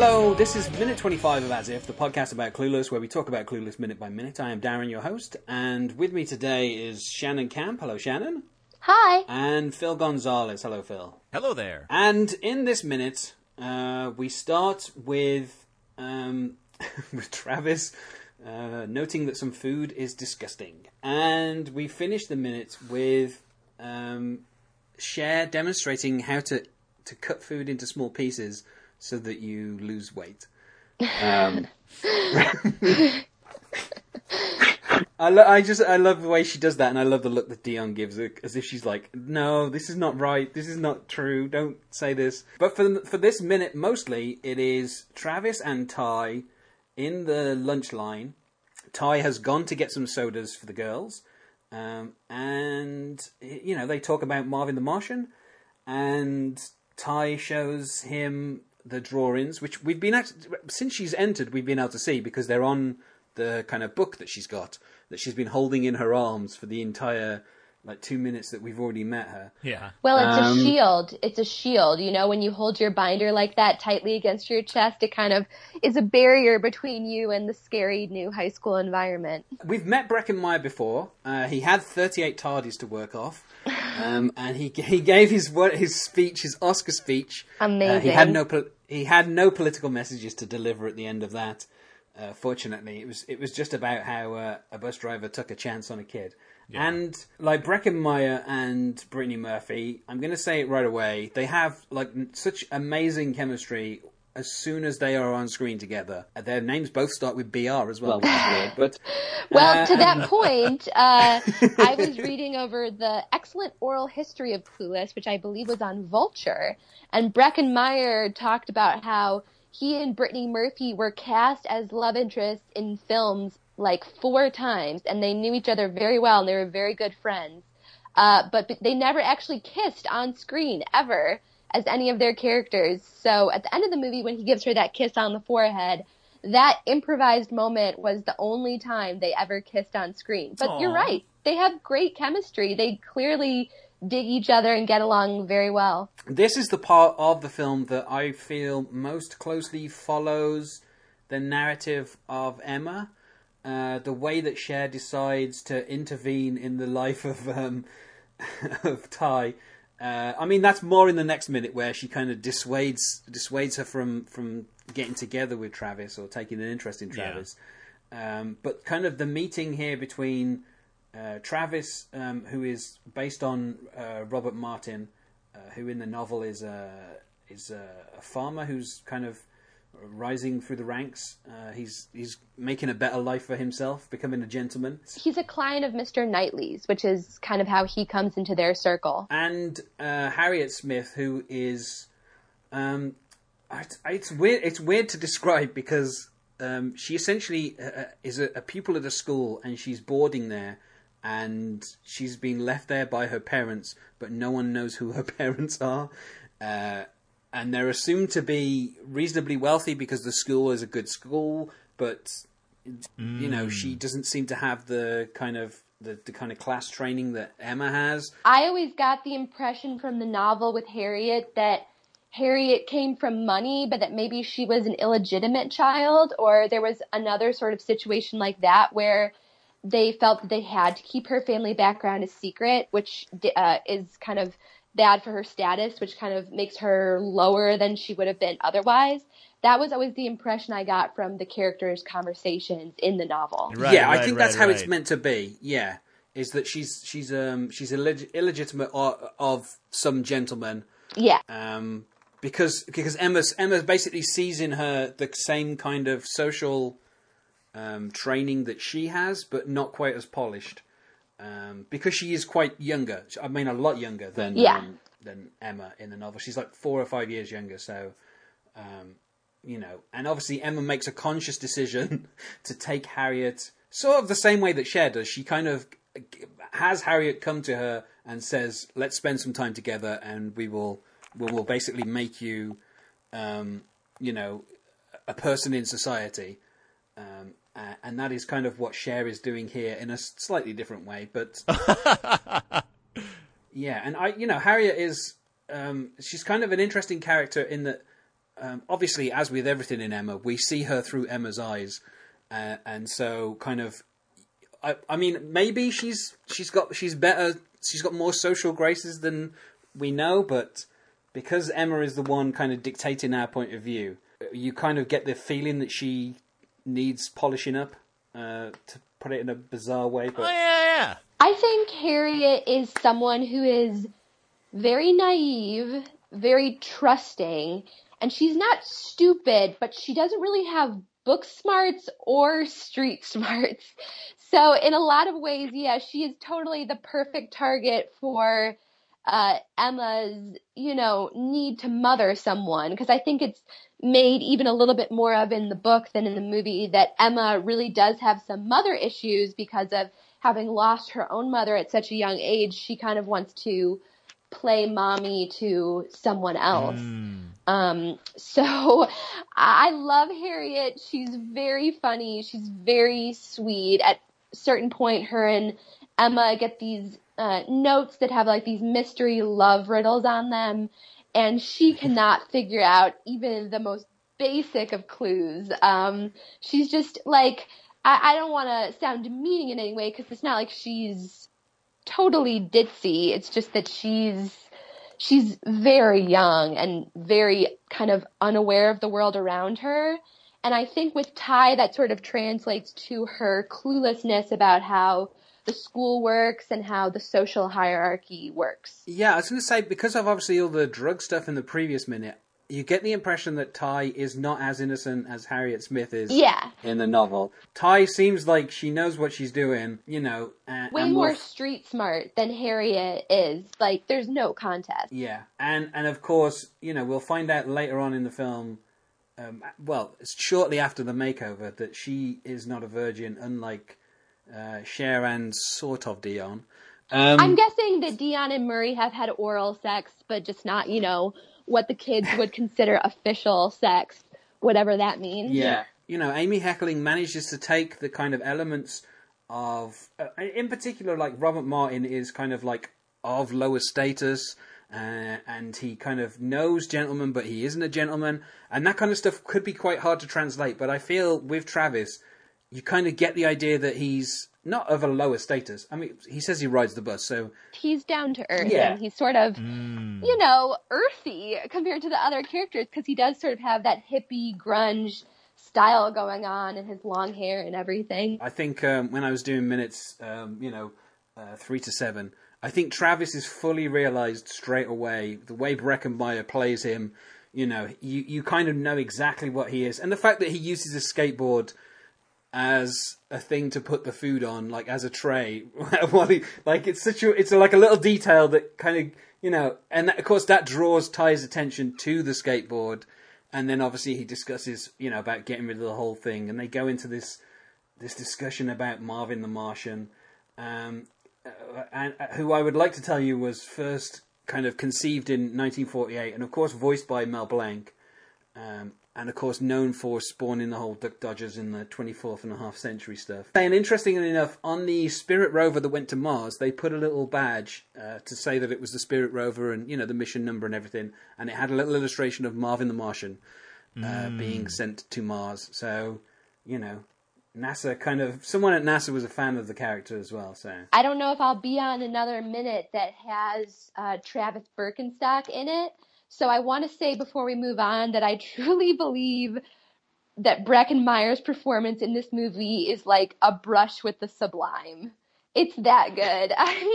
this is minute 25 of As If, the podcast about Clueless, where we talk about Clueless minute by minute. I am Darren, your host, and with me today is Shannon Camp. Hello, Shannon. Hi. And Phil Gonzalez. Hello, Phil. Hello there. And in this minute, uh, we start with um, with Travis uh, noting that some food is disgusting, and we finish the minute with um, Cher demonstrating how to to cut food into small pieces so that you lose weight. Um, I, lo- I just I love the way she does that, and I love the look that Dion gives her, as if she's like, "No, this is not right. This is not true. Don't say this." But for for this minute, mostly it is Travis and Tai in the lunch line. Tai has gone to get some sodas for the girls, um, and you know they talk about Marvin the Martian, and Tai shows him the drawings, which we've been act- since she's entered, we've been able to see because they're on the kind of book that she's got that she's been holding in her arms for the entire like two minutes that we've already met her. Yeah. Well, it's Um, a shield. It's a shield. You know, when you hold your binder like that tightly against your chest, it kind of is a barrier between you and the scary new high school environment. We've met Breckin Meyer before. Uh, he had 38 tardies to work off, um, and he he gave his what his speech, his Oscar speech. Uh, he had no he had no political messages to deliver at the end of that. Uh, fortunately, it was it was just about how uh, a bus driver took a chance on a kid. And like Breckin Meyer and Brittany Murphy, I'm going to say it right away. They have like such amazing chemistry as soon as they are on screen together. Uh, Their names both start with BR as well, which is weird. But Well, uh, to that point, uh, I was reading over the excellent oral history of Clueless, which I believe was on Vulture, and Breckin Meyer talked about how he and Brittany Murphy were cast as love interests in films like four times, and they knew each other very well, and they were very good friends. Uh, but they never actually kissed on screen ever as any of their characters. So at the end of the movie, when he gives her that kiss on the forehead, that improvised moment was the only time they ever kissed on screen. But you're right. They have great chemistry. They clearly dig each other and get along very well. this is the part of the film that I feel most closely follows the narrative of Emma. Uh, the way that Cher decides to intervene in the life of um, of Tai. Uh, I mean, that's more in the next minute where she kind of dissuades dissuades her from from getting together with Travis or taking an interest in Yeah. Travis. Um, but kind of the meeting here between uh, Travis, um, who is based on uh, Robert Martin, uh, who in the novel is a is a, a farmer who's kind of rising through the ranks. Uh, he's he's making a better life for himself, becoming a gentleman. He's a client of Mr. Knightley's, which is kind of how he comes into their circle. and uh, Harriet Smith, who is, um, it's, it's weird. It's weird to describe because um, she essentially uh, is a, a pupil at a school, and she's boarding there, and she's been left there by her parents, but no one knows who her parents are. Uh, and they're assumed to be reasonably wealthy because the school is a good school, but you know she doesn't seem to have the kind of the, the kind of class training that Emma has. I always got the impression from the novel with Harriet that Harriet came from money, but that maybe she was an illegitimate child, or there was another sort of situation like that where they felt that they had to keep her family background a secret, which uh, is kind of bad for her status, which kind of makes her lower than she would have been otherwise. That was always the impression I got from the characters' conversations in the novel. Right, yeah, I think right, that's how it's meant to be. Yeah, is that she's she's um she's illeg- illegitimate of, of some gentleman. Yeah. Um, because because Emma Emma basically sees in her the same kind of social um, training that she has, but not quite as polished. Um, because she is quite younger. I mean, a lot younger than Yeah. um, than Emma in the novel. She's like four or five years younger. So, um, you know, and obviously Emma makes a conscious decision to take Harriet, sort of the same way that Cher does. She kind of has Harriet come to her and says, "Let's spend some time together, and we will we will basically make you, um, you know, a person in society." Um, uh, and that is kind of what Cher is doing here in a slightly different way, but yeah. And I, you know, Harriet is um, she's kind of an interesting character in that um, obviously, as with everything in Emma, we see her through Emma's eyes, uh, and so kind of, I, I mean, maybe she's she's got she's better, she's got more social graces than we know, but because Emma is the one kind of dictating our point of view, you kind of get the feeling that she needs polishing up, uh, to put it in a bizarre way. But Oh yeah, yeah. I think Harriet is someone who is very naive, very trusting, and she's not stupid, but she doesn't really have book smarts or street smarts. So in a lot of ways, yeah, she is totally the perfect target for uh, Emma's, you know, need to mother someone because I think it's made even a little bit more of in the book than in the movie that Emma really does have some mother issues because of having lost her own mother at such a young age. She kind of wants to play mommy to someone else. Um, so I love Harriet. She's very funny. She's very sweet. At a certain point, her and Emma get these uh, notes that have like these mystery love riddles on them, and she cannot figure out even the most basic of clues. Um, she's just like, I, I don't want to sound demeaning in any way because it's not like she's totally ditzy. It's just that she's she's very young and very kind of unaware of the world around her. And I think with Tai, that sort of translates to her cluelessness about how the school works and how the social hierarchy works. Yeah, I was going to say because of obviously all the drug stuff in the previous minute, you get the impression that Tai is not as innocent as Harriet Smith is Yeah. in the novel. Tai seems like she knows what she's doing, you know, and, Way and more will- street smart than Harriet is. Like, there's no contest. Yeah, and and of course, you know, we'll find out later on in the film. Um, well, it's shortly after the makeover that she is not a virgin, unlike uh, Cher and sort of Dion. Um, I'm guessing that Dion and Murray have had oral sex, but just not, you know, what the kids would consider official sex, whatever that means. Yeah. You know, Amy Heckerling manages to take the kind of elements of, uh, in particular, like Robert Martin is kind of like of lower status, uh, and he kind of knows gentlemen, but he isn't a gentleman, and that kind of stuff could be quite hard to translate. But I feel with Travis, you kind of get the idea that he's not of a lower status. I mean, he says he rides the bus, so He's down to earth Yeah. and he's sort of, you know, earthy compared to the other characters because he does sort of have that hippie grunge style going on and his long hair and everything. I think um, when I was doing minutes, um, you know, uh, three to seven, I think Travis is fully realised straight away the way Breckin Meyer plays him. You know, you you kind of know exactly what he is, and the fact that he uses a skateboard as a thing to put the food on, like as a tray. while he, like it's such a it's like a little detail that kind of you know, and that, of course that draws Tai's attention to the skateboard, and then obviously he discusses you know about getting rid of the whole thing, and they go into this this discussion about Marvin the Martian, um, uh, and uh, who I would like to tell you was first kind of conceived in 1948, and of course voiced by Mel Blanc, um, and of course known for spawning the whole Duck Dodgers in the 24th and a half century stuff. And interestingly enough, on the Spirit rover that went to Mars, they put a little badge uh, to say that it was the Spirit rover and you know the mission number and everything, and it had a little illustration of Marvin the Martian uh, being sent to Mars. So you know. NASA kind of someone at NASA was a fan of the character as well, so I don't know if I'll be on another minute that has uh, Travis Birkenstock in it. So I want to say before we move on that I truly believe that Meyer's performance in this movie is like a brush with the sublime. It's that good. I'm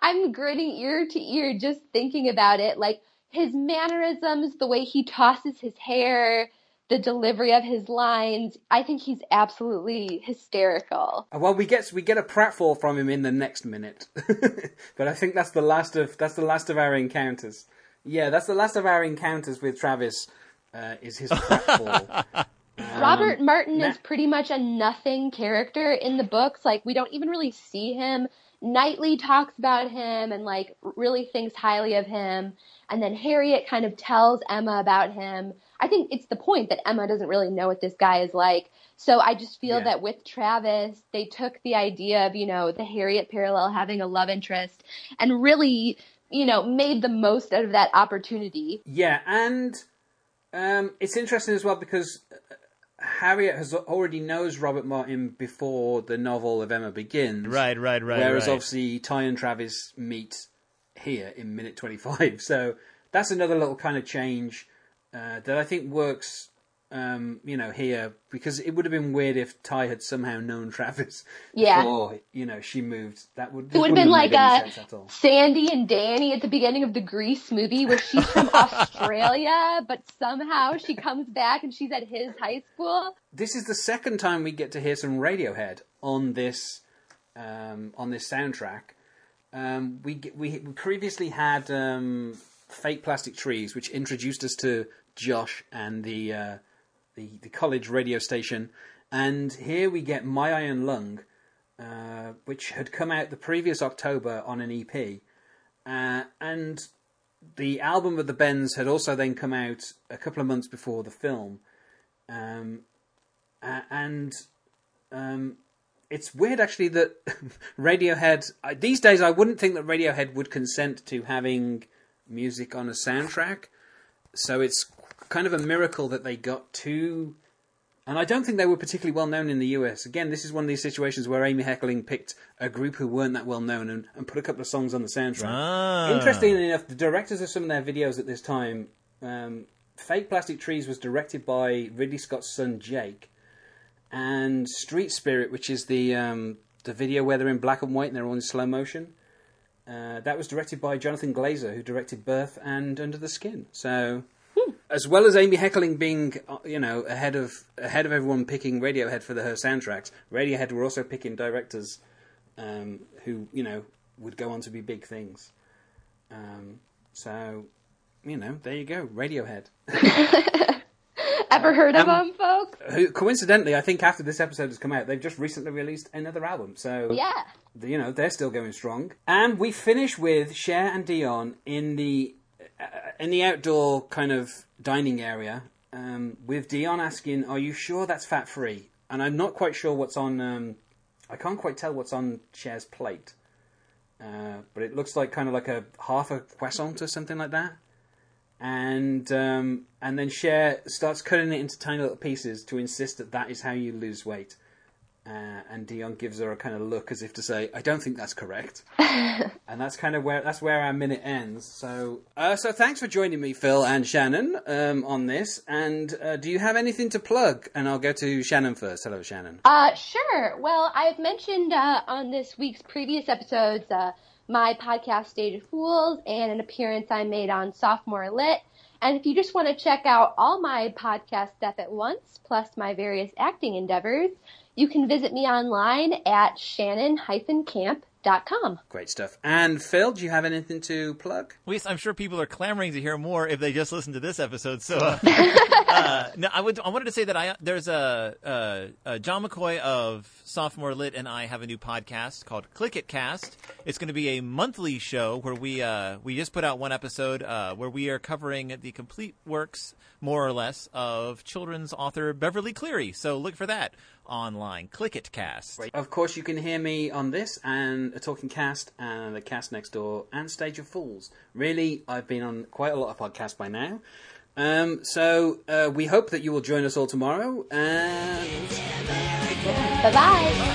I'm grinning ear to ear just thinking about it. Like his mannerisms, the way he tosses his hair, the delivery of his lines. I think he's absolutely hysterical. Uh, Well, we get we get a pratfall from him in the next minute, but I think that's the last of that's the last of our encounters. Yeah, that's the last of our encounters with Travis. Uh, is his pratfall? Robert Martin na- is pretty much a nothing character in the books. Like we don't even really see him. Knightley talks about him and like really thinks highly of him. And then Harriet kind of tells Emma about him. I think it's the point that Emma doesn't really know what this guy is like. So I just feel Yeah. that with Travis, they took the idea of, you know, the Harriet parallel having a love interest and really, you know, made the most out of that opportunity. yeah, and Um, it's interesting as well because uh, Harriet has already knows Robert Martin before the novel of Emma begins. Right, right, right. Whereas right. obviously Tai and Travis meet here in minute 25. So that's another little kind of change uh, that I think works, um, you know, here because it would have been weird if Tai had somehow known Travis Yeah. before, you know, she moved. That would It would have been like uh, uh, Sandy and Danny at the beginning of the Grease movie where she's from Australia, but somehow she comes back and she's at his high school. This is the second time we get to hear some Radiohead on this um, on this soundtrack. Um, we we previously had um, Fake Plastic Trees, which introduced us to Josh and the uh, the the college radio station, and here we get My Iron Lung, uh, which had come out the previous October on an EP, uh, and the album of the Bends had also then come out a couple of months before the film, um, and um, it's weird actually that Radiohead these days I wouldn't think that Radiohead would consent to having music on a soundtrack, so it's kind of a miracle that they got two. And I don't think they were particularly well known in the US. Again, this is one of these situations where Amy Heckerling picked a group who weren't that well known and, and put a couple of songs on the soundtrack. Ah. Interestingly enough, the directors of some of their videos at this time, um, Fake Plastic Trees was directed by Ridley Scott's son Jake, and Street Spirit, which is the um, the video where they're in black and white and they're all in slow motion, uh, that was directed by Jonathan Glazer, who directed Birth and Under the Skin. So. As well as Amy Heckerling being, uh, you know, ahead of ahead of everyone picking Radiohead for the, her soundtracks, Radiohead were also picking directors um, who, you know, would go on to be big things. Um, so, you know, there you go, Radiohead. Ever heard of Um, them, folks? Who, coincidentally, I think after this episode has come out, they've just recently released another album. So, Yeah. you know, they're still going strong. And we finish with Cher and Dion in the in the outdoor kind of dining area, um, with Dion asking, "Are you sure that's fat free?" And I'm not quite sure what's on. Um, I can't quite tell what's on Cher's plate, uh, but it looks like kind of like a half a croissant or something like that. And um, and then Cher starts cutting it into tiny little pieces to insist that that is how you lose weight. Uh, and Dion gives her a kind of look as if to say, "I don't think that's correct." and that's kind of where that's where our minute ends. So, uh, so thanks for joining me, Phil and Shannon, um, on this. And uh, do you have anything to plug? And I'll go to Shannon first. Hello, Shannon. Uh, sure. Well, I've mentioned uh, on this week's previous episodes uh, my podcast Stage of Fools and an appearance I made on Sophomore Lit. And if you just want to check out all my podcast stuff at once, plus my various acting endeavors, you can visit me online at shannon-camp.com. Great stuff. And Phil, do you have anything to plug? Well, yes, I'm sure people are clamoring to hear more if they just listened to this episode. So, uh, uh, no, I would. I wanted to say that I there's a, uh uh John McCoy of Sophomore Lit and I have a new podcast called Click It Cast. It's going to be a monthly show where we uh, we just put out one episode uh, where we are covering the complete works, more or less, of children's author Beverly Cleary. So look for that online. Click It Cast. Of course, you can hear me on this and a Talking Cast and the Cast Next Door and Stage of Fools. Really, I've been on quite a lot of podcasts by now. Um, so uh, we hope that you will join us all tomorrow. And Bye bye.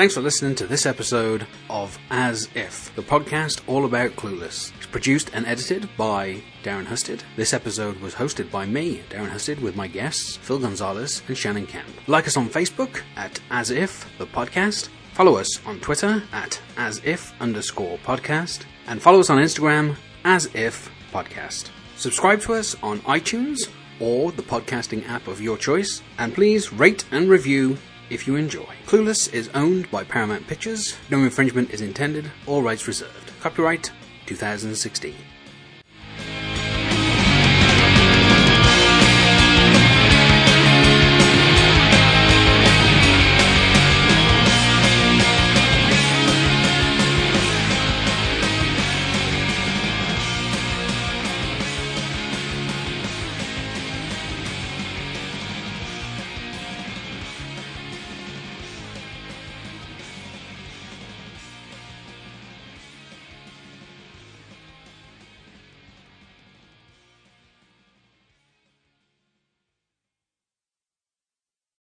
Thanks for listening to this episode of As If, the podcast all about Clueless. It's produced and edited by Darren Husted. This episode was hosted by me, Darren Husted, with my guests Phil Gonzalez and Shannon Camp. Like us on Facebook at As If, the podcast. Follow us on Twitter at As If underscore podcast. And follow us on Instagram, As If Podcast. Subscribe to us on iTunes or the podcasting app of your choice. And please rate and review if you enjoy. Clueless is owned by Paramount Pictures. No infringement is intended. All rights reserved. Copyright 2016.